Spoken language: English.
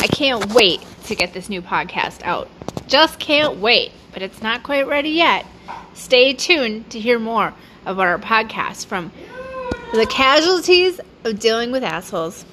I can't wait to get this new podcast out. Just can't wait, but it's not quite ready yet. Stay tuned to hear more about our podcast from the casualties of dealing with assholes.